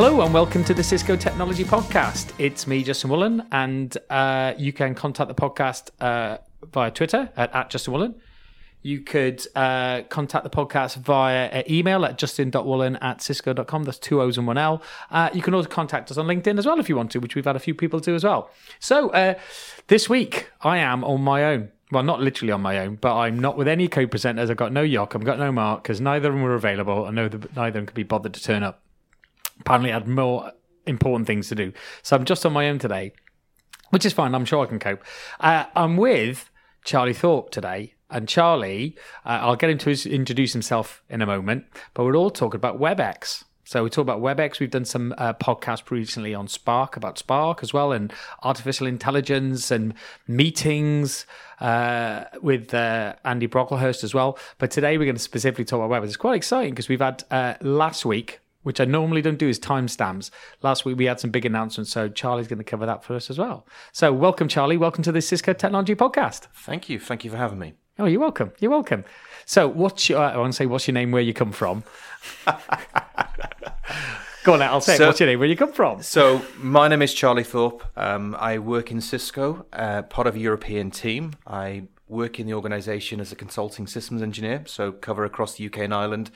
Hello and welcome to the Cisco Technology Podcast. It's me, Justin Woolen, and uh, you can contact the podcast uh, via Twitter at, at Justin Woolen. You could uh, contact the podcast via uh, email at justin.woolen at cisco.com. That's two O's and one L. Uh, you can also contact us on LinkedIn as well if you want to, which we've had a few people do as well. So uh, this week, I am on my own. Well, not literally on my own, but I'm not with any co presenters. I've got no Yock, I've got no Mark, because neither of them were available. I know neither of them could be bothered to turn up. Apparently, I had more important things to do. So I'm just on my own today, which is fine. I'm sure I can cope. Uh, I'm with Charlie Thorpe today. And Charlie, uh, I'll get him to introduce himself in a moment, but we're all talking about WebEx. So we talk about WebEx. We've done some uh, podcasts recently on Spark about Spark as well, and artificial intelligence and meetings uh, with uh, Andy Brocklehurst as well. But today we're going to specifically talk about WebEx. It's quite exciting because we've had uh, last week, which I normally don't do, is timestamps. Last week we had some big announcements, so Charlie's going to cover that for us as well. So welcome, Charlie. Welcome to the Cisco Technology Podcast. Thank you. Thank you for having me. Oh, you're welcome. You're welcome. So, what's your? I want to say, what's your name? Where you come from? Go on, I'll say. it. What's your name? Where you come from? So, my name is Charlie Thorpe. Um, I work in Cisco, uh, part of a European team. I work in the organisation as a consulting systems engineer, so cover across the UK and Ireland,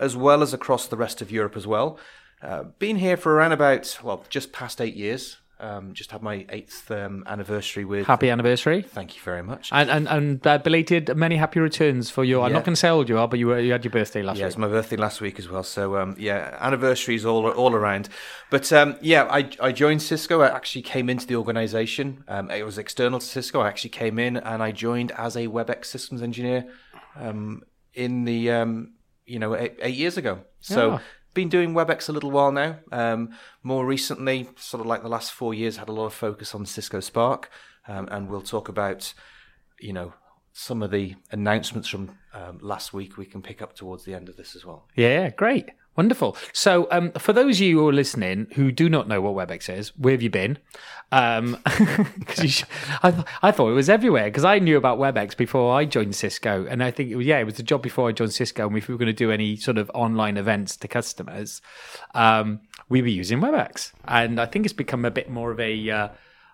as well as across the rest of Europe as well. Uh, been here for around about well, just past eight years. Um, just had my eighth um, anniversary with. Happy anniversary. Thank you very much. And and and uh, belated many happy returns for your. I'm not going to say how old you are, but you were, you had your birthday last Yeah, week. it's my birthday last week as well. So um, yeah, anniversaries all all around. But um, yeah, I I joined Cisco. I actually came into the organisation. Um, it was external to Cisco. I actually came in and I joined as a WebEx systems engineer um, in the um, you know eight, eight years ago. So. Yeah. Been doing WebEx a little while now. Um, more recently, sort of like the last four years, had a lot of focus on Cisco Spark, um, and we'll talk about, you know, some of the announcements from um, last week. We can pick up towards the end of this as well. Yeah, great. Wonderful. So, um, for those of you who are listening who do not know what WebEx is, where have you been? Um, you sh- I, th- I thought it was everywhere because I knew about WebEx before I joined Cisco, and I think it was yeah, it was the job before I joined Cisco. And if we were going to do any sort of online events to customers, um, we were using WebEx, and I think it's become a bit more of a uh,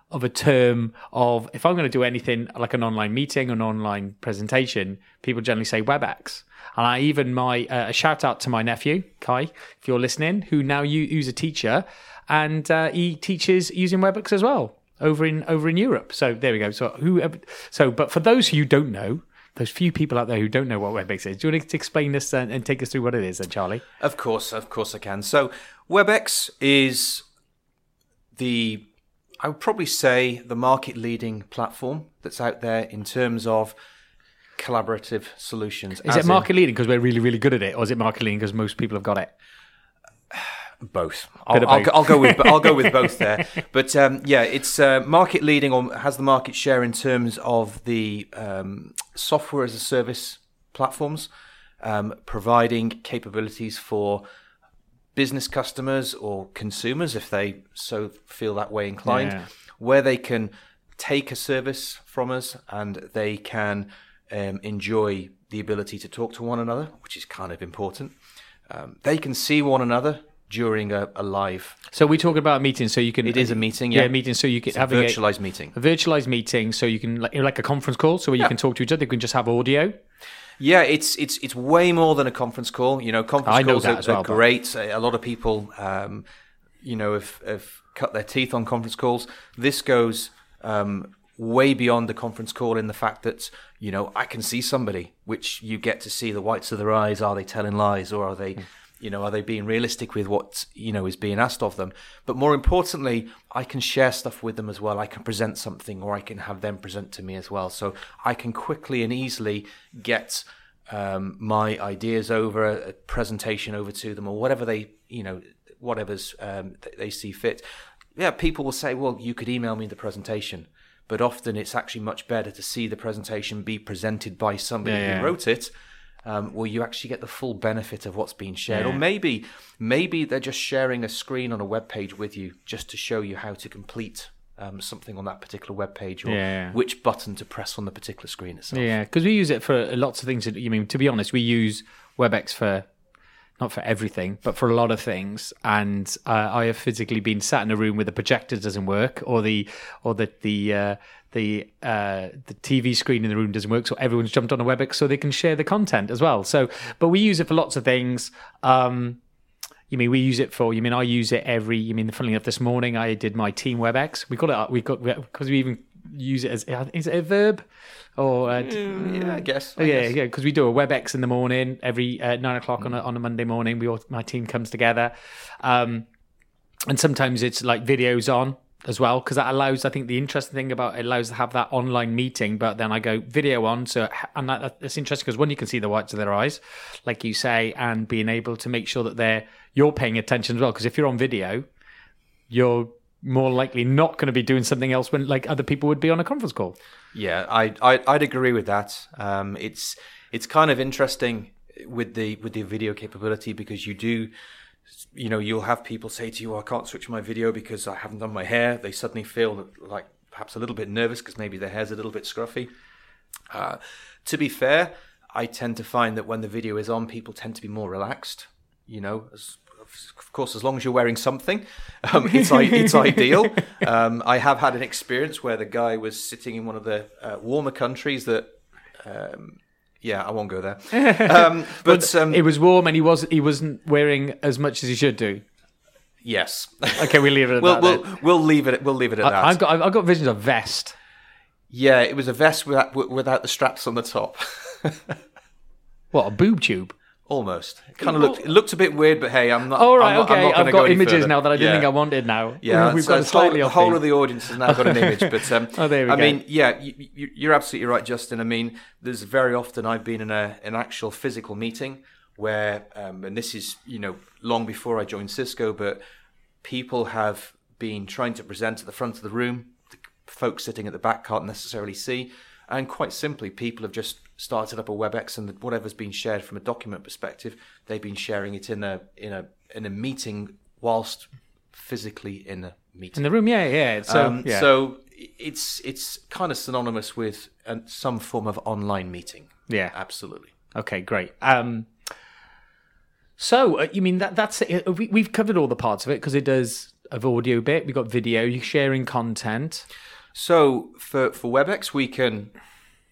of a term of if I'm going to do anything like an online meeting, an online presentation, people generally say WebEx. And I even my uh, a shout out to my nephew Kai, if you're listening, who now you who's a teacher, and uh, he teaches using WebEx as well over in over in Europe. So there we go. So who? So but for those who don't know. Those few people out there who don't know what WebEx is, do you want to explain this and, and take us through what it is, then, Charlie? Of course, of course I can. So WebEx is the I would probably say the market leading platform that's out there in terms of collaborative solutions. Is it market leading because we're really, really good at it, or is it market leading because most people have got it? both? I'll, of I'll, go- I'll go with I'll go with both there. But um, yeah, it's uh, market leading or has the market share in terms of the um, software as a service platforms, um, providing capabilities for business customers or consumers if they so feel that way inclined, Yeah. where they can take a service from us and they can um, enjoy the ability to talk to one another, which is kind of important. Um, they can see one another during a, a live. So we talk about meetings, so you can. It is a meeting, yeah, yeah. meeting. So you can It's a have virtualized meeting. a virtualized meeting, so you can like, you know, like a conference call, so where you can talk to each other. You can just have audio. Yeah, it's it's it's way more than a conference call. You know, conference I calls that are, well, are great. A lot of people, um, you know, have, have cut their teeth on conference calls. This goes um, way beyond the conference call in the fact that you know I can see somebody, which you get to see the whites of their eyes. Are they telling lies, or are they? Hmm. You know, are they being realistic with what you know is being asked of them? But more importantly, I can share stuff with them as well. I can present something, or I can have them present to me as well. So I can quickly and easily get um, my ideas over a, presentation over to them, or whatever they you know whatever's um, th- they see fit. Yeah, people will say, "Well, you could email me the presentation." But often it's actually much better to see the presentation be presented by somebody Yeah, yeah. who wrote it, um, where you actually get the full benefit of what's being shared. Or maybe maybe they're just sharing a screen on a web page with you just to show you how to complete um, something on that particular web page or Yeah. which button to press on the particular screen itself. Yeah, because we use it for lots of things. I mean, to be honest, we use WebEx for not for everything, but for a lot of things. And uh, I have physically been sat in a room where the projector doesn't work, or the or the the uh, the uh, the TV screen in the room doesn't work, so everyone's jumped on a WebEx so they can share the content as well. So, but we use it for lots of things. Um, you mean we use it for? You mean I use it every? You mean the funnily enough, this morning I did my team WebEx. We got it. We got because we even use it as is it a verb or uh, yeah, I guess. I yeah, guess. yeah, because we do a WebEx in the morning every uh, nine o'clock on a, on a Monday morning. We all, my team comes together, um, and sometimes it's like videos on as well because that allows. I think the interesting thing about it allows to have that online meeting, but then I go video on. So and that, that's interesting because one, you can see the whites of their eyes, like you say, and being able to make sure that they're you're paying attention as well. Because if you're on video, you're more likely not going to be doing something else when like other people would be on a conference call. Yeah, I, I I'd agree with that. Um, it's it's kind of interesting with the with the video capability because you do, you know, you'll have people say to you, oh, "I can't switch my video because I haven't done my hair." They suddenly feel like perhaps a little bit nervous because maybe their hair's a little bit scruffy. Uh, to be fair, I tend to find that when the video is on, people tend to be more relaxed. You know, as, of course, as long as you're wearing something, um, it's it's ideal. Um, I have had an experience where the guy was sitting in one of the uh, warmer countries that. Um, yeah, I won't go there. Um, but um, It was warm and he was he wasn't wearing as much as he should do. yes, Okay, we leave it at we'll that. we'll, then. we'll leave it. We'll leave it at that. I, I've got I've- I've got visions of vest. yeah, it was a vest without without the straps on the top. What a boob tube. Almost. It kind of looked. It looked a bit weird, but hey, I'm not. All right, I'm not, I'm okay. I've got any images further. now that I didn't Yeah. think I wanted. Now Yeah, we've got a whole- slightly the whole of the audience has now got an image. But um, Oh, there we I go. mean, yeah, you, you, you're absolutely right, Justin. I mean, there's very often I've been in a an actual physical meeting where, um, and this is you know long before I joined Cisco, but people have been trying to present at the front of the room. The folks sitting at the back can't necessarily see, and quite simply, people have just started up a WebEx, and whatever's been shared from a document perspective, they've been sharing it in a in a in a meeting whilst physically in a meeting. in the room. Yeah, yeah. So Um, yeah. So it's it's kind of synonymous with some form of online meeting. yeah. Absolutely. Okay, great. Um, so uh, you mean that that's it. Uh, We, we've covered all the parts of it because it does of audio bit. We've got video. You're sharing content. So for for WebEx, we can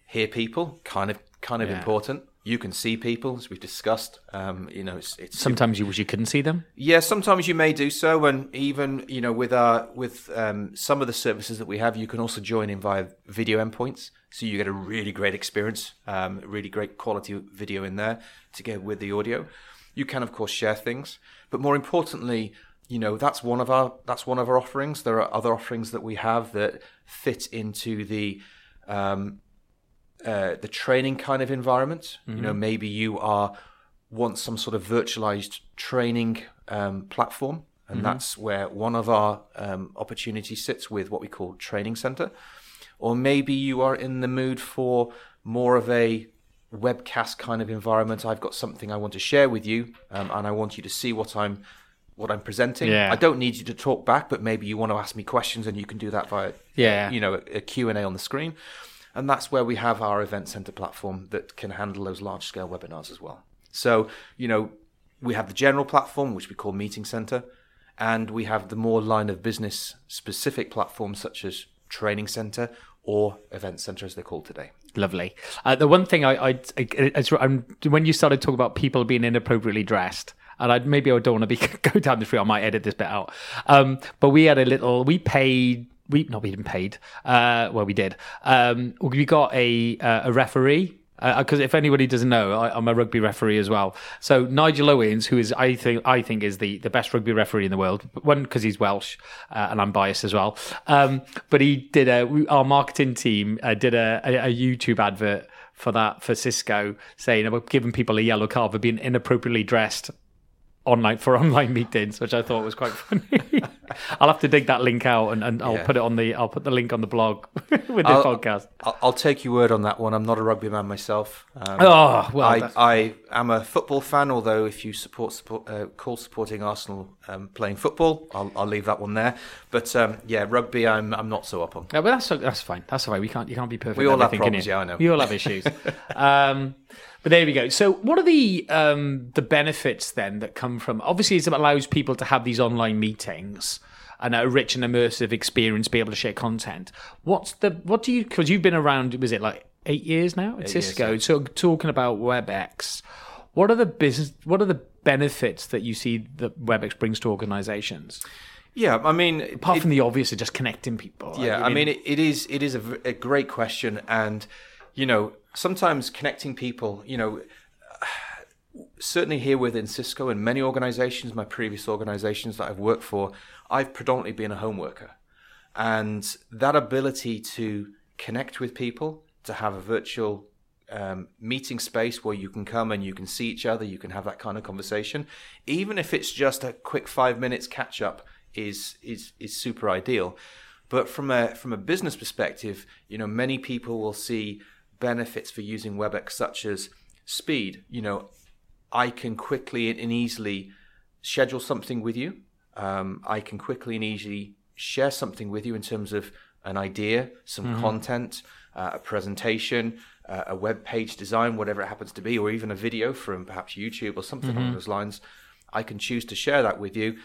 hear people, kind of kind of Yeah. important. You can see people, as we've discussed. Um, you know, it's, it's Sometimes you wish you couldn't see them. Yeah, sometimes you may do so, and even you know with our with um, some of the services that we have, you can also join in via video endpoints, so you get a really great experience, um, really great quality video in there together with the audio. You can of course share things, but more importantly, you know that's one of our that's one of our offerings. There are other offerings that we have that fit into the um, uh, the training kind of environment. You know, maybe you are want some sort of virtualized training um, platform, and that's where one of our um, opportunities sits with what we call training center. Or maybe you are in the mood for more of a webcast kind of environment. I've got something I want to share with you, um, and I want you to see what I'm what I'm presenting. Yeah. I don't need you to talk back, but maybe you want to ask me questions, and you can do that via Yeah. you know a, a Q&A on the screen and that's where we have our event center platform that can handle those large scale webinars as well so you know we have the general platform which we call meeting center and we have the more line of business specific platforms such as training center or event center as they're called today Lovely. Uh, the one thing I, I, I when you started talking about people being inappropriately dressed, and I maybe I don't want to be go down this route. I might edit this bit out. Um, but we had a little. We paid. We no, we didn't paid. Uh, well, we did. Um, we got a uh, a referee. Because if anybody doesn't know, I, I'm a rugby referee as well. So Nigel Owens, who is I think I think is the, the best rugby referee in the world. One because he's Welsh, uh, and I'm biased as well. Um, but he did a we, our marketing team uh, did a, a, a YouTube advert for that for Cisco, saying about giving people a yellow card for being inappropriately dressed online for online meetings, which I thought was quite funny. I'll have to dig that link out and, and I'll Yeah. put it on the I'll put the link on the blog with the I'll- podcast. I'll, I'll take your word on that one i'm not a rugby man myself um, Oh well, I, I am a football fan, although if you support, support uh, call supporting Arsenal um, playing football, I'll, I'll leave that one there. But um, yeah, rugby, I'm I'm not so up on. Yeah, but that's that's fine. That's fine. We can't you can't be perfect. We all have problems, yeah, I know. We all have issues. But there we go. So, what are the um, the benefits then that come from? Obviously, it allows people to have these online meetings and a rich and immersive experience, be able to share content. What's the what do you? Because you've been around. Was it like eight years now at years, Cisco? yeah. So, talking about WebEx, what are the business? What are the benefits that you see that WebEx brings to organizations? Yeah, I mean, Apart from the obvious of just connecting people. Yeah, I mean, it, it is it is a, a great question, and you know, sometimes connecting people, you know, certainly here within Cisco and many organizations, my previous organizations that I've worked for, I've predominantly been a home worker, and that ability to connect with people, to have a virtual um, meeting space where you can come and you can see each other, you can have that kind of conversation, even if it's just a quick five minutes catch up, is is is super ideal. But from a from a business perspective, you know, many people will see benefits for using WebEx, such as speed. You know, I can quickly and easily schedule something with you. Um, I can quickly and easily share something with you in terms of an idea, some content, uh, a presentation, uh, a web page design, whatever it happens to be, or even a video from perhaps YouTube or something along those lines. I can choose to share that with you,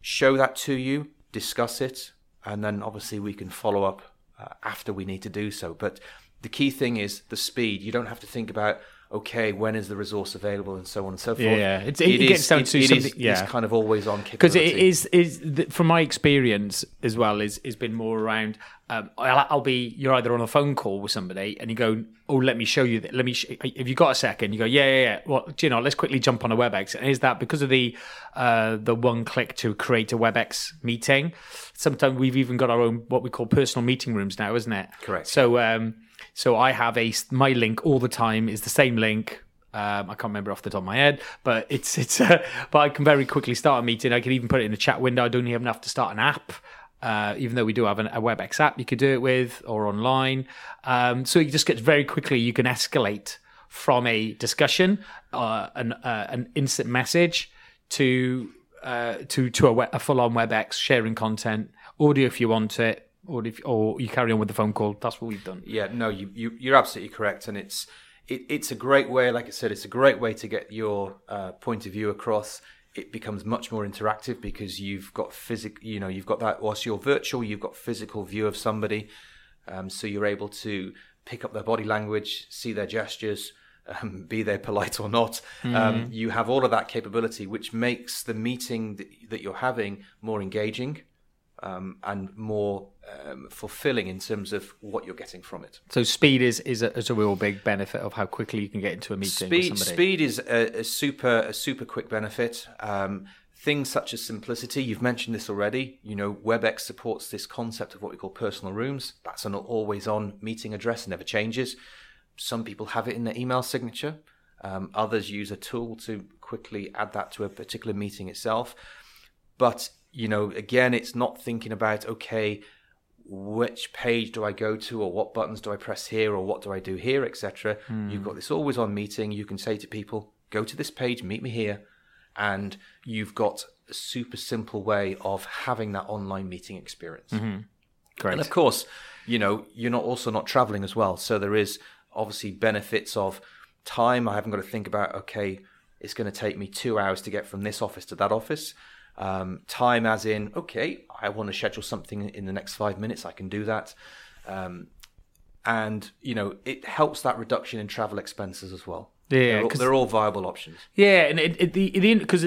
show that to you, discuss it, and then obviously we can follow up uh, after we need to do so. But the key thing is the speed. You don't have to think about okay, when is the resource available, and so on and so forth. Yeah, it's- it gets down to it is- something- yeah. it's kind of always on because it is is th- from my experience as well is has been more around um, I'll, I'll be you're either on a phone call with somebody and you go oh let me show you that let me sh-. if you got a second you go yeah yeah yeah well do you know let's quickly jump on a WebEx and is that because of the uh, the one click to create a WebEx meeting sometimes we've even got our own what we call personal meeting rooms now isn't it Correct. so um so I have a my link all the time is the same link um, I can't remember off the top of my head, but it's it's. Uh, but I can very quickly start a meeting. I can even put it in the chat window. I don't even have to start an app. Uh, even though we do have an, a WebEx app, you could do it with or online. Um, so you just get very quickly. You can escalate from a discussion, uh, an uh, an instant message to uh, to to a, a full on WebEx sharing content, audio if you want it, or if or you carry on with the phone call. That's what we've done. Yeah, no, you, you you're absolutely correct, and it's it, it's a great way. Like I said, it's a great way to get your uh, point of view across. It becomes much more interactive because you've got physic, you know, you've got that. Whilst you're virtual, you've got physical view of somebody, um, so you're able to pick up their body language, see their gestures. Um, be they polite or not, um, you have all of that capability, which makes the meeting that, that you're having more engaging um, and more um, fulfilling in terms of what you're getting from it. So speed is is a, is a real big benefit of how quickly you can get into a meeting Speed, speed is a, a super a super quick benefit. Um, things such as simplicity, you've mentioned this already. You know, WebEx supports this concept of what we call personal rooms. That's an always-on meeting address, never changes. Some people have it in their email signature. Um, others use a tool to quickly add that to a particular meeting itself. But you know, again, it's not thinking about okay, which page do I go to, or what buttons do I press here, or what do I do here, etc. Hmm. You've got this always on meeting. You can say to people, go to this page, meet me here, and you've got a super simple way of having that online meeting experience. Mm-hmm. Great. And of course, you know, you're not also not traveling as well. So there is obviously benefits of time. I haven't got to think about, okay, it's going to take me two hours to get from this office to that office. Um, time as in, okay, I want to schedule something in the next five minutes. I can do that. Um, and, you know, it helps that reduction in travel expenses as well. Yeah, They're all, 'cause- they're all viable options. Yeah, and it, it, the the because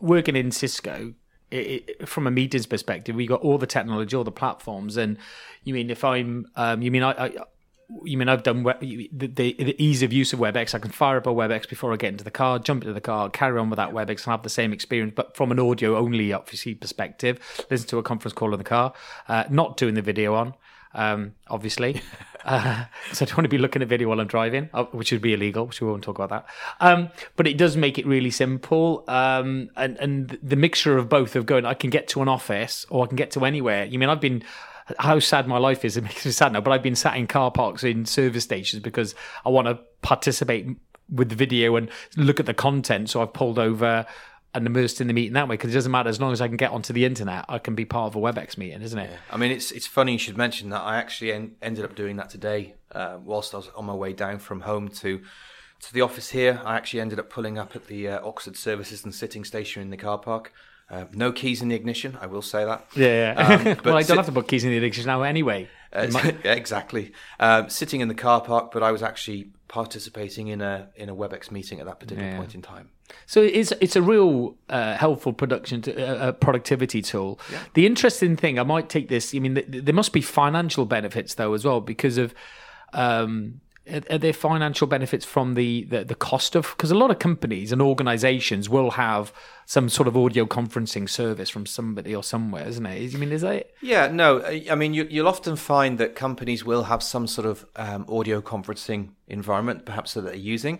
working in Cisco, it, it, from a meetings perspective, we got all the technology, all the platforms, and you mean if I'm, um, you mean I. I you mean I've done we- the, the, the ease of use of WebEx? I can fire up a WebEx before I get into the car, jump into the car, carry on with that WebEx, and have the same experience, but from an audio only, obviously, perspective. Listen to a conference call in the car, uh, not doing the video on, um, obviously. Uh, so I don't want to be looking at video while I'm driving, uh, which would be illegal, which we won't talk about that. Um, but it does make it really simple. Um, and, and the mixture of both of going, I can get to an office or I can get to anywhere. You mean, I've been, how sad my life is, it makes me sad now, but I've been sat in car parks in service stations because I want to participate with the video and look at the content. So I've pulled over and immersed in the meeting that way because it doesn't matter as long as I can get onto the internet, I can be part of a WebEx meeting, isn't it? I mean, it's it's funny you should mention that. I actually en- ended up doing that today, uh, whilst I was on my way down from home to to the office here. I actually ended up pulling up at the uh, Oxford Services and sitting station in the car park. Uh, no keys in the ignition, I will say that. Yeah, yeah. Um, well, I don't sit- have to put keys in the ignition now anyway. Uh, yeah, exactly. Um, sitting in the car park, but I was actually participating in a in a WebEx meeting at that particular Yeah. point in time. So it's it's a real uh, helpful production to, uh, uh, productivity tool. The interesting thing, I might take this. I mean, th- there must be financial benefits though as well because of. Um, are are there financial benefits from the, the, the cost of because a lot of companies and organizations will have some sort of audio conferencing service from somebody or somewhere isn't it i mean is that Yeah, no, I I mean, you, you'll often find that companies will have some sort of um, audio conferencing environment, perhaps that they're using.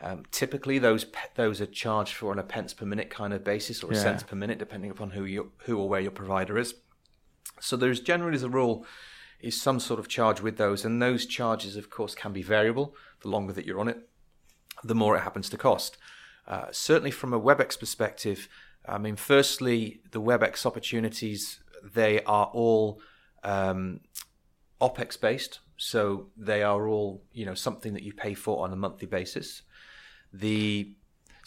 Um, typically, those those are charged for on a pence per minute kind of basis, or a Yeah. cents per minute, depending upon who you who or where your provider is. So there's generally, as a rule, is some sort of charge with those, and those charges, of course, can be variable. The longer that you're on it, the more it happens to cost. Uh, certainly, from a WebEx perspective, I mean, firstly, the WebEx opportunities they are all um, OPEX based, so they are all you know something that you pay for on a monthly basis. The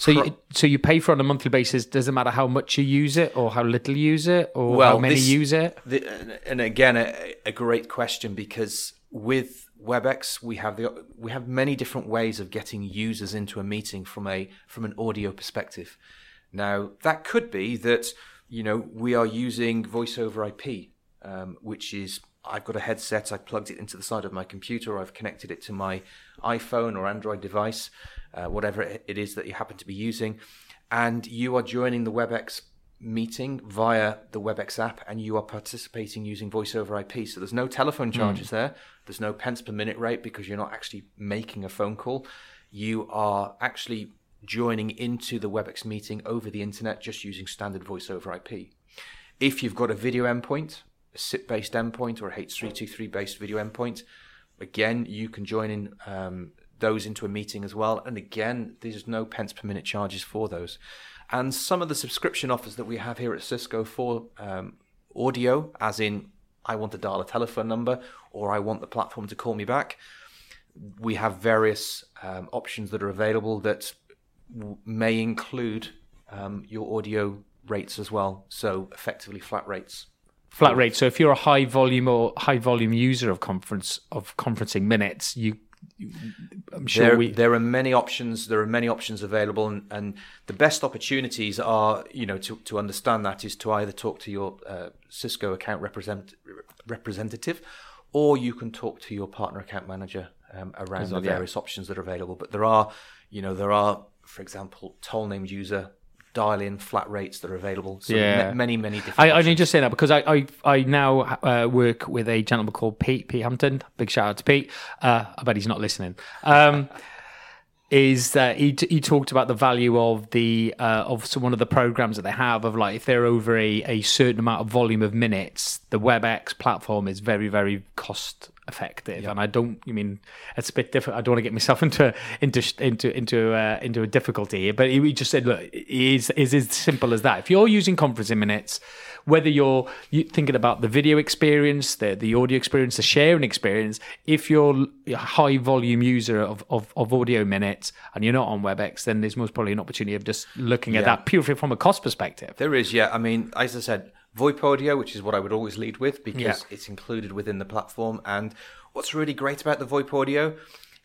so you, so you pay for it on a monthly basis doesn't matter how much you use it or how little you use it or Well, how many this- use it The, and again, a, a great question because with WebEx we have the we have many different ways of getting users into a meeting from a from an audio perspective. Now that could be that you know we are using voice over IP, um, which is I've got a headset, I plugged it into the side of my computer, I've connected it to my iPhone or Android device, uh, whatever it is that you happen to be using, and you are joining the WebEx meeting via the WebEx app and you are participating using voice over IP. So there's no telephone charges there. There's no pence per minute rate because you're not actually making a phone call. You are actually joining into the WebEx meeting over the internet just using standard voice over IP. If you've got a video endpoint, a SIP based endpoint or a H323 based video endpoint, again, you can join in um, those into a meeting as well. And again, there's no pence per minute charges for those. And some of the subscription offers that we have here at Cisco for um, audio, as in I want to dial a telephone number or I want the platform to call me back, we have various um, options that are available that w- may include um, your audio rates as well. So effectively flat rates. flat rate. So if you're a high volume or high volume user of conference of conferencing minutes, you, you I'm sure there, we there are many options. There are many options available, and, and the best opportunities are, you know, to, to understand that is to either talk to your uh, Cisco account represent, representative, or you can talk to your partner account manager um, around the of- yeah. various options that are available. But there are, you know, there are, for example, toll named user dial-in flat rates that are available. So Yeah. ma- many, many different. I, only just say that because I I, I now uh, work with a gentleman called Pete Pete Hampton. Big shout out to Pete. Uh, I bet he's not listening. Um, is that he he talked about the value of the uh, of some, one of the programs that they have of like if they're over a, a certain amount of volume of minutes, the WebEx platform is very very cost effective. And I don't, I mean, it's a bit different. I don't want to get myself into into into into uh, into a difficulty here. But he just said, look, is is as simple as that. If you're using conferencing minutes, whether you're thinking about the video experience, the the audio experience, the sharing experience, if you're a high volume user of, of, of audio minutes and you're not on WebEx, then there's most probably an opportunity of just looking at Yeah. that purely from a cost perspective. There is, yeah. I mean, as I said, VoIP audio, which is what I would always lead with because Yeah. it's included within the platform. And what's really great about the VoIP audio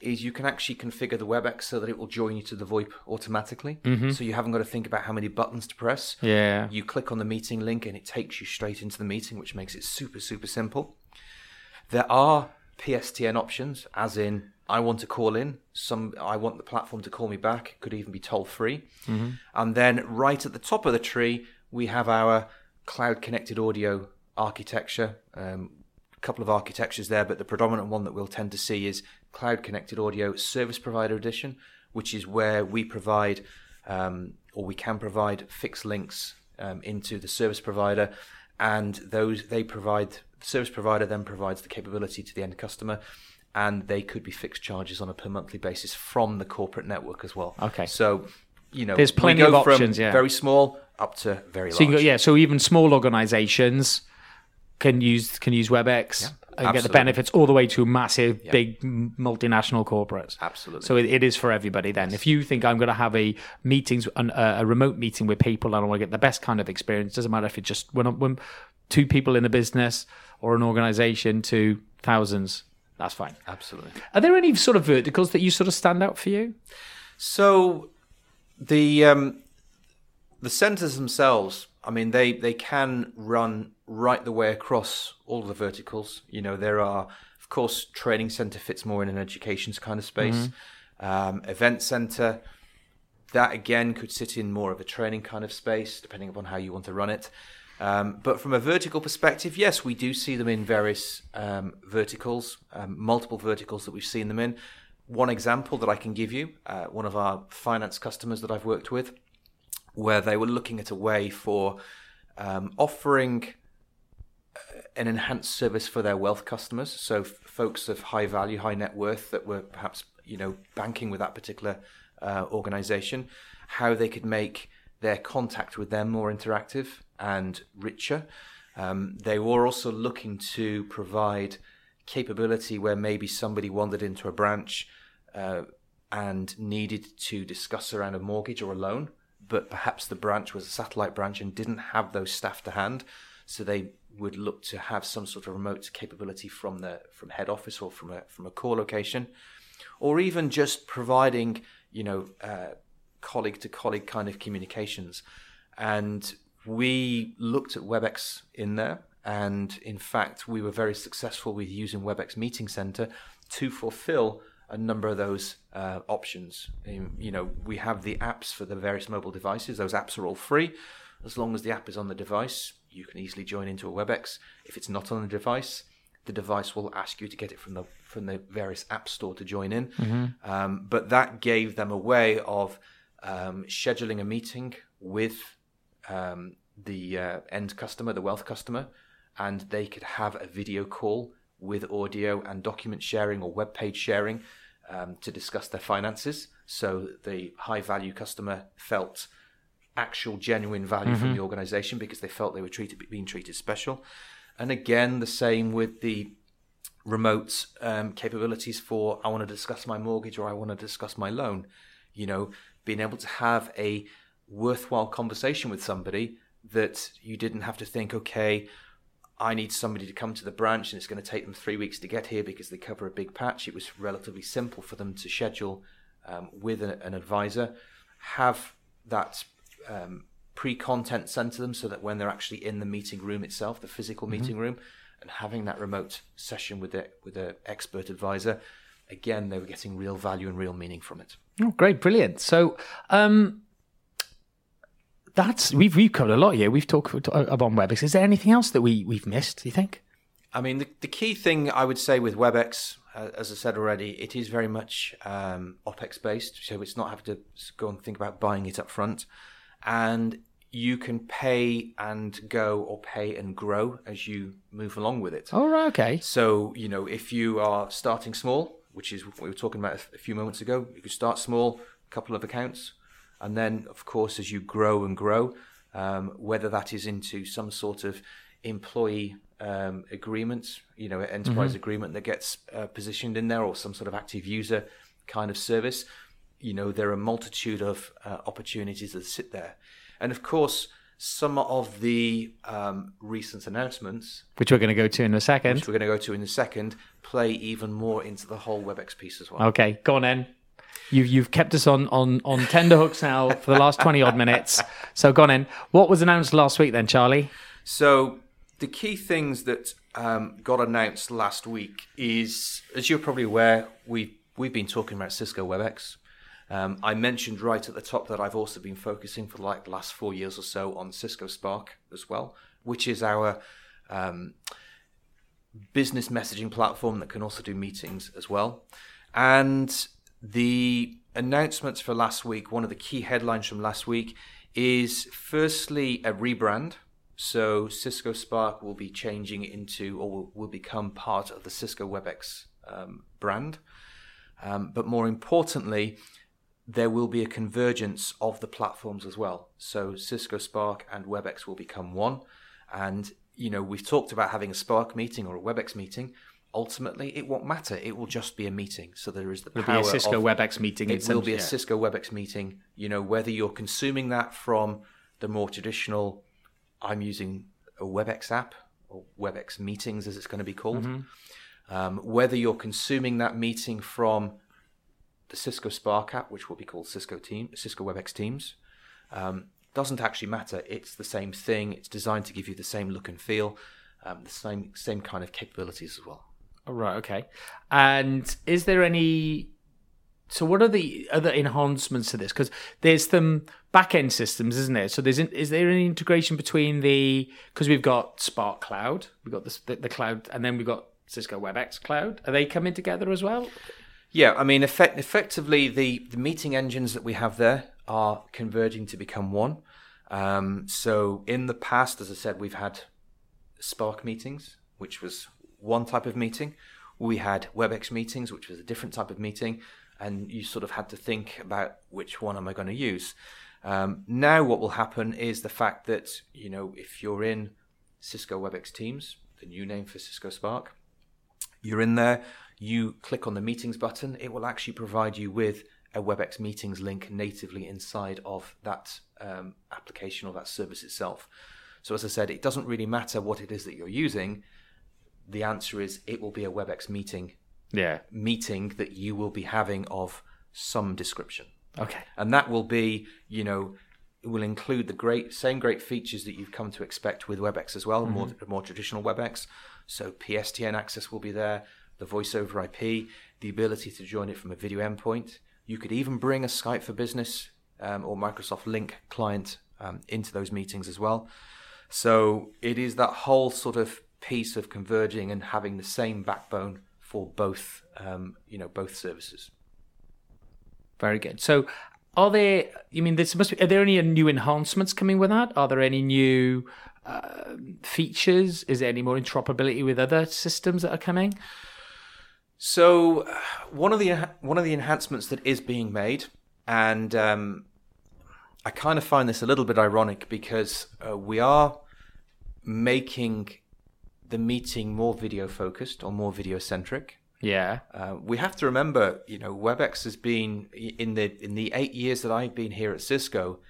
is you can actually configure the WebEx so that it will join you to the VoIP automatically. So you haven't got to think about how many buttons to press. Yeah. You click on the meeting link and it takes you straight into the meeting, which makes it super, super simple. There are PSTN options, as in I want to call in. Some I want the platform to call me back. It could even be toll free. And then right at the top of the tree, we have our cloud connected audio architecture. Um, a couple of architectures there, but the predominant one that we'll tend to see is cloud connected audio service provider edition, which is where we provide um, or we can provide fixed links um, into the service provider, and those they provide the service provider then provides the capability to the end customer. And they could be fixed charges on a per monthly basis from the corporate network as well. Okay. So, you know, There's plenty of from options, yeah. Very small up to very So you large. can go, yeah, so even small organizations can use can use WebEx. And get the benefits all the way to massive, big multinational corporates. Absolutely. So it, it is for everybody. Then, if you think I'm going to have a meetings, an, uh, a remote meeting with people, and I want to get the best kind of experience, doesn't matter if it's just when, when two people in a business or an organization to thousands. That's fine. Absolutely. Are there any sort of verticals that you sort of stand out for you? So the um, the centres themselves, I mean, they they can run right the way across all the verticals. You know, there are, of course, training centre fits more in an education's kind of space. Um, event centre, that again could sit in more of a training kind of space, depending upon how you want to run it. Um, but from a vertical perspective, yes, we do see them in various um, verticals, um, multiple verticals that we've seen them in. One example that I can give you, uh, one of our finance customers that I've worked with, where they were looking at a way for um, offering uh, an enhanced service for their wealth customers. So f- folks of high value, high net worth that were perhaps you know banking with that particular uh, organization, how they could make their contact with them more interactive and richer. Um, they were also looking to provide capability where maybe somebody wandered into a branch uh, and needed to discuss around a mortgage or a loan, but perhaps the branch was a satellite branch and didn't have those staff to hand, so they would look to have some sort of remote capability from the from head office or from a from a core location, or even just providing you know uh, colleague to colleague kind of communications, and we looked at WebEx in there. And in fact, we were very successful with using WebEx Meeting Center to fulfill a number of those uh, options. Um, you know, we have the apps for the various mobile devices. Those apps are all free. As long as the app is on the device, you can easily join into a WebEx. If it's not on the device, the device will ask you to get it from the from the various app store to join in. Um, but that gave them a way of um, scheduling a meeting with um, the uh, end customer, the wealth customer, and they could have a video call with audio and document sharing or web page sharing um, to discuss their finances. So the high value customer felt actual genuine value from the organization because they felt they were treated being treated special. And again, the same with the remote um, capabilities for I want to discuss my mortgage or I want to discuss my loan. You know, being able to have a worthwhile conversation with somebody that you didn't have to think, okay, I need somebody to come to the branch and it's going to take them three weeks to get here because they cover a big patch. It was relatively simple for them to schedule um, with a, an advisor, have that um, pre-content sent to them so that when they're actually in the meeting room itself, the physical meeting room, and having that remote session with a with an expert advisor, again they were getting real value and real meaning from it. Oh, great, brilliant. So, um, that's we've we've covered a lot here. We've talked about WebEx. Is there anything else that we we've missed? Do you think? I mean, the, the key thing I would say with WebEx, uh, as I said already, it is very much um, OPEX based. So it's not having to go and think about buying it up front. And you can pay and go or pay and grow as you move along with it. Oh, right, okay. So, you know, if you are starting small, which is what we were talking about a few moments ago, you could start small, a couple of accounts. And then, of course, as you grow and grow, um, whether that is into some sort of employee um, agreement, you know, enterprise agreement that gets uh, positioned in there, or some sort of active user kind of service, you know, there are a multitude of uh, opportunities that sit there. And of course, some of the um, recent announcements Which we're going to go to in a second. which we're going to go to in a second, play even more into the whole WebEx piece as well. Okay, go on then. You've you've kept us on on on tender hooks now for the last twenty odd minutes. So gone in. What was announced last week then, Charlie? So the key things that um, got announced last week is, as you're probably aware, we we've been talking about Cisco WebEx. Um, I mentioned right at the top that I've also been focusing for like the last four years or so on Cisco Spark as well, which is our um, business messaging platform that can also do meetings as well. And the announcements for last week, one of the key headlines from last week is firstly a rebrand. So Cisco Spark will be changing into or will, become part of the Cisco WebEx um, brand. Um, but more importantly, there will be a convergence of the platforms as well. So Cisco Spark and WebEx will become one. And you know, we've talked about having a Spark meeting or a WebEx meeting. Ultimately, it won't matter. It will just be a meeting. So there is the It'll power be a Cisco of, WebEx meeting. it will be a yeah. Cisco WebEx meeting. You know, whether you're consuming that from the more traditional, I'm using a WebEx app or WebEx meetings, as it's going to be called. Mm-hmm. Um, whether you're consuming that meeting from the Cisco Spark app, which will be called Cisco Team, Cisco WebEx Teams, um, doesn't actually matter. It's the same thing. It's designed to give you the same look and feel, um, the same same kind of capabilities as well. Oh, right. Okay. And is there any? So, what are the other enhancements to this? Because there's some back end systems, isn't there? So, there's is there any integration between the because we've got Spark Cloud, we've got the, the cloud, and then we've got Cisco WebEx Cloud. Are they coming together as well? Yeah, I mean, effect, effectively, the, the meeting engines that we have there are converging to become one. Um, so, in the past, as I said, we've had Spark meetings, which was one type of meeting. We had WebEx meetings, which was a different type of meeting, and you sort of had to think about which one am I going to use. Um, now, what will happen is the fact that you know if you're in Cisco WebEx Teams, the new name for Cisco Spark, you're in there, you click on the meetings button, it will actually provide you with a WebEx meetings link natively inside of that um, application or that service itself. So, as I said, it doesn't really matter what it is that you're using. The answer is it will be a WebEx meeting Yeah. meeting that you will be having of some description Okay. and that will be you know it will include the great same great features that you've come to expect with WebEx as well, more more traditional WebEx. So PSTN access will be there, the voice over IP, the ability to join it from a video endpoint. You could even bring a Skype for Business um, or Microsoft Lync client um, into those meetings as well. So it is that whole sort of piece of converging and having the same backbone for both, um, you know, both services. Very good. So, are there? You mean this must be? Are there any new enhancements coming with that? Are there any new uh, features? Is there any more interoperability with other systems that are coming? So uh, one of the one of the enhancements that is being made, and um, I kind of find this a little bit ironic because uh, we are making the meeting more video focused or more video centric. Yeah. Uh, we have to remember, you know, WebEx has been in the in the eight years that I've been here at Cisco.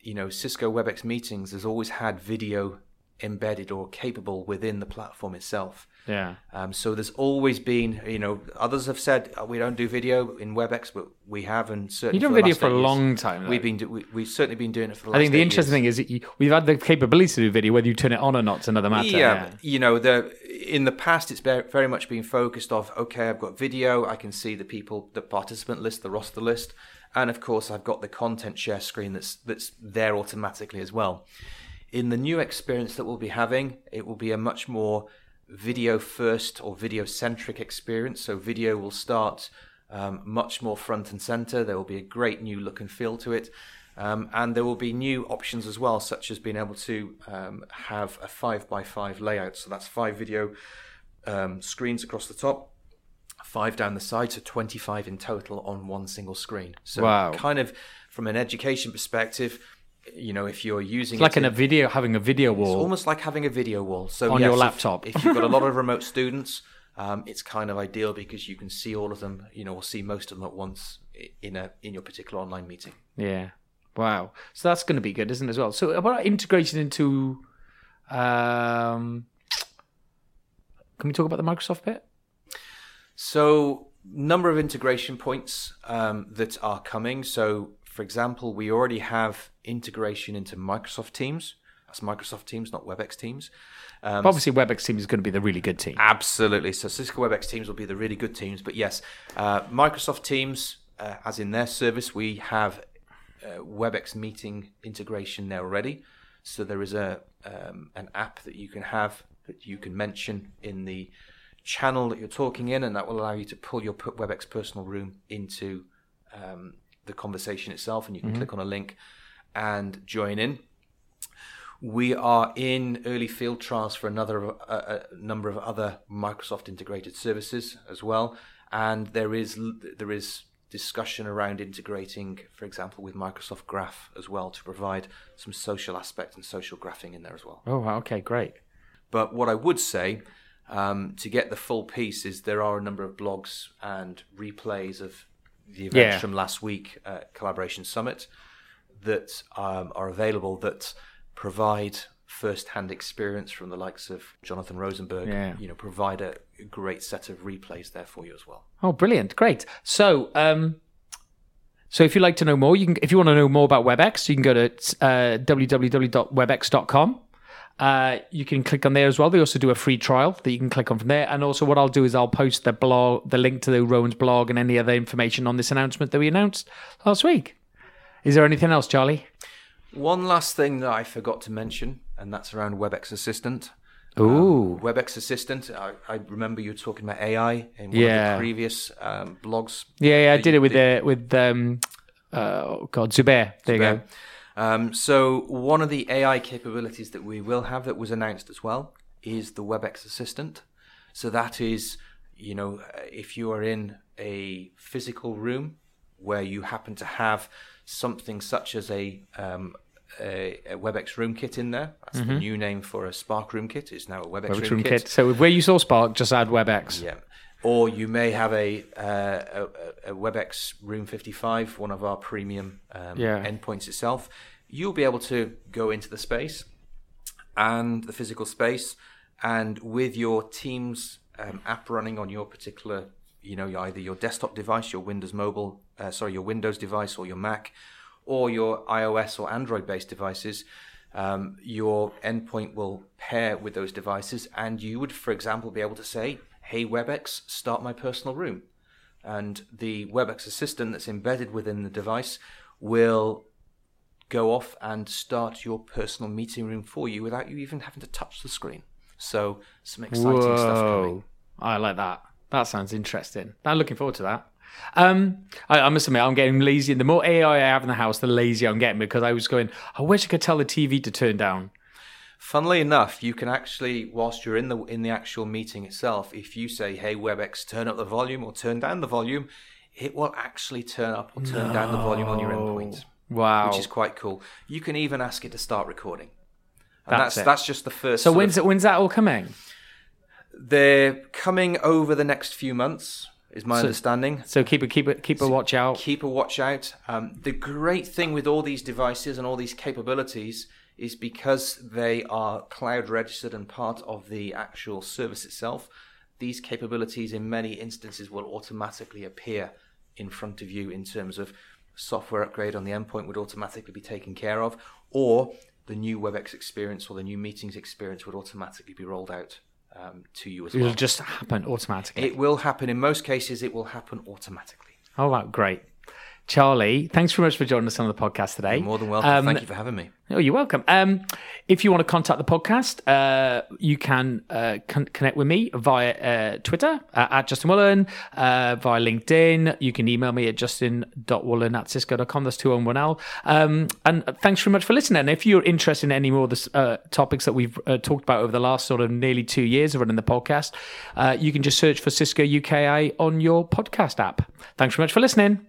You know, Cisco WebEx meetings has always had video embedded or capable within the platform itself. Yeah. Um, so there's always been, you know, others have said oh, we don't do video in WebEx, but we have, and certainly You've done video for a years, long time. We've been, do, we, we've certainly been doing it for the. I think the interesting years. thing is that you, we've had the capability to do video, whether you turn it on or not, is another matter. Yeah, you know, the in the past it's very, very much been focused of okay, I've got video, I can see the people, the participant list, the roster list, and of course I've got the content share screen that's that's there automatically as well. In the new experience that we'll be having, it will be a much more video first or video centric experience. So video will start um, much more front and center. There will be a great new look and feel to it. Um, and there will be new options as well, such as being able to um, have a five by five layout. So that's five video um, screens across the top, five down the side, so 25 in total on one single screen. So Wow. kind of from an education perspective, you know, if you're using It's like in a video, having a video wall. it's almost like having a video wall. So On yes, your laptop. If, you've got a lot of remote students, um, it's kind of ideal because you can see all of them, you know, or see most of them at once in a in your particular online meeting. Yeah. Wow. So that's going to be good, isn't it, as well? So about integration into. Um, can we talk about the Microsoft bit? So, number of integration points um, that are coming. So, for example, we already have integration into Microsoft Teams. That's Microsoft Teams, not WebEx Teams. Um, obviously, WebEx Teams is going to be the really good team. Absolutely. So Cisco WebEx Teams will be the really good teams. But yes, uh, Microsoft Teams, uh, as in their service, we have uh, WebEx meeting integration there already. So there is a um, an app that you can have that you can mention in the channel that you're talking in, and that will allow you to pull your WebEx personal room into um, the conversation itself, and you can mm-hmm. click on a link and join in. We are in early field trials for another a, a number of other Microsoft integrated services as well, and there is there is discussion around integrating, for example, with Microsoft Graph as well to provide some social aspect and social graphing in there as well. Oh, okay, great. But what I would say um, to get the full piece is there are a number of blogs and replays of the events Yeah. from last week at Collaboration Summit that um, are available that provide first-hand experience from the likes of Jonathan Rosenberg. Yeah. You know, provide a great set of replays there for you as well. Oh, brilliant! Great. So, um, so if you'd like to know more, you can. If you want to know more about WebEx, you can go to uh, www.webex.com. Uh, you can click on there as well. They also do a free trial that you can click on from there. And also, what I'll do is I'll post the blog, the link to the Rowan's blog, and any other information on this announcement that we announced last week. Is there anything else, Charlie? One last thing that I forgot to mention, and that's around WebEx Assistant. Ooh, WebEx Assistant. I, I remember you talking about AI in one Yeah. of the previous um, blogs. yeah, yeah, I did it with uh, with um, uh, oh God, Zubair. There you go. Um, so one of the AI capabilities that we will have that was announced as well is the WebEx Assistant. So that is, you know, uh, if you are in a physical room where you happen to have something such as a um, a, a WebEx Room Kit in there. That's the new name for a Spark Room Kit. It's now a WebEx, Mm-hmm. WebEx Room, Room Kit. Kit. So where you saw Spark, just add WebEx. Yeah. Or you may have a, uh, a, a WebEx Room 55, one of our premium um, Yeah. endpoints itself. You'll be able to go into the space and the physical space, and with your Teams um, app running on your particular, you know, either your desktop device, your Windows mobile, uh, sorry, your Windows device or your Mac, or your iOS or Android based devices, um, your endpoint will pair with those devices, and you would, for example, be able to say, Hey WebEx, start my personal room. And the WebEx assistant that's embedded within the device will go off and start your personal meeting room for you without you even having to touch the screen. So, some exciting stuff coming. I like that. That sounds interesting. I'm looking forward to that. Um, I, I must admit, I'm getting lazy. The more AI I have in the house, the lazier I'm getting because I was going, I wish I could tell the TV to turn down. Funnily enough, you can actually, whilst you're in the in the actual meeting itself, if you say, "Hey WebEx, turn up the volume" or "turn down the volume," it will actually turn up or turn down the volume on your endpoint, Wow. which is quite cool. You can even ask it to start recording. And That's that's that's, just the first. so when's of- it, when's that all coming? they're coming over the next few months, is my understanding. So keep a keep a keep a watch out. keep a watch out. Um, the great thing with all these devices and all these capabilities is because they are cloud registered and part of the actual service itself. These capabilities, in many instances, will automatically appear in front of you in terms of software upgrade on the endpoint would automatically be taken care of, or the new WebEx experience or the new meetings experience would automatically be rolled out um, to you as It'll well. just happen automatically. It will happen. In most cases, it will happen automatically. oh wow, great. Charlie, thanks very much for joining us on the podcast today. You're more than welcome. Um, Thank you for having me. Oh, you're welcome. Um, if you want to contact the podcast, uh, you can uh, con- connect with me via uh, Twitter uh, at Justin Woolen, uh, via LinkedIn. You can email me at justin.woolen at cisco.com. That's two on one L. Um, and thanks very much for listening. And if you're interested in any more of the uh, topics that we've uh, talked about over the last sort of nearly two years of running the podcast, uh, you can just search for Cisco UKI on your podcast app. Thanks very much for listening.